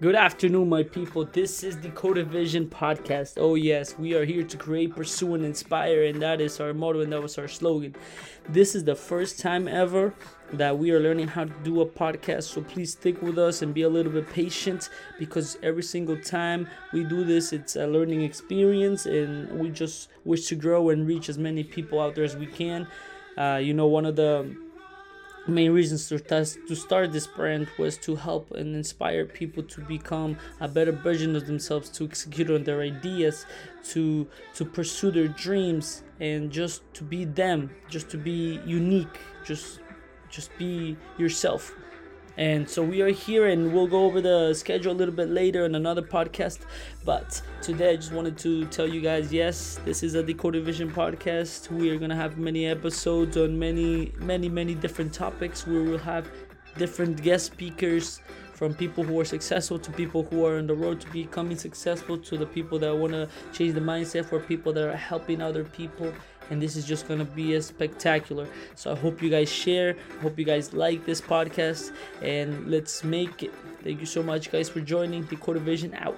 Good afternoon, my people. This is the Code Vision podcast. Oh, yes, we are here to create, pursue, and inspire, and that is our motto, and that was our slogan. This is the first time ever that we are learning how to do a podcast, so please stick with us and be a little bit patient because every single time we do this, it's a learning experience, and we just wish to grow and reach as many people out there as we can. Uh, you know, one of the main reasons to test, to start this brand was to help and inspire people to become a better version of themselves to execute on their ideas to to pursue their dreams and just to be them just to be unique just just be yourself and so we are here and we'll go over the schedule a little bit later in another podcast. But today I just wanted to tell you guys yes, this is a Decoded Vision podcast. We are going to have many episodes on many, many, many different topics. We will have different guest speakers from people who are successful to people who are on the road to becoming successful to the people that want to change the mindset for people that are helping other people and this is just gonna be a spectacular. So i hope you guys share hope you guys like this podcast and let's make it. Thank you so much guys for joining. The Code Vision out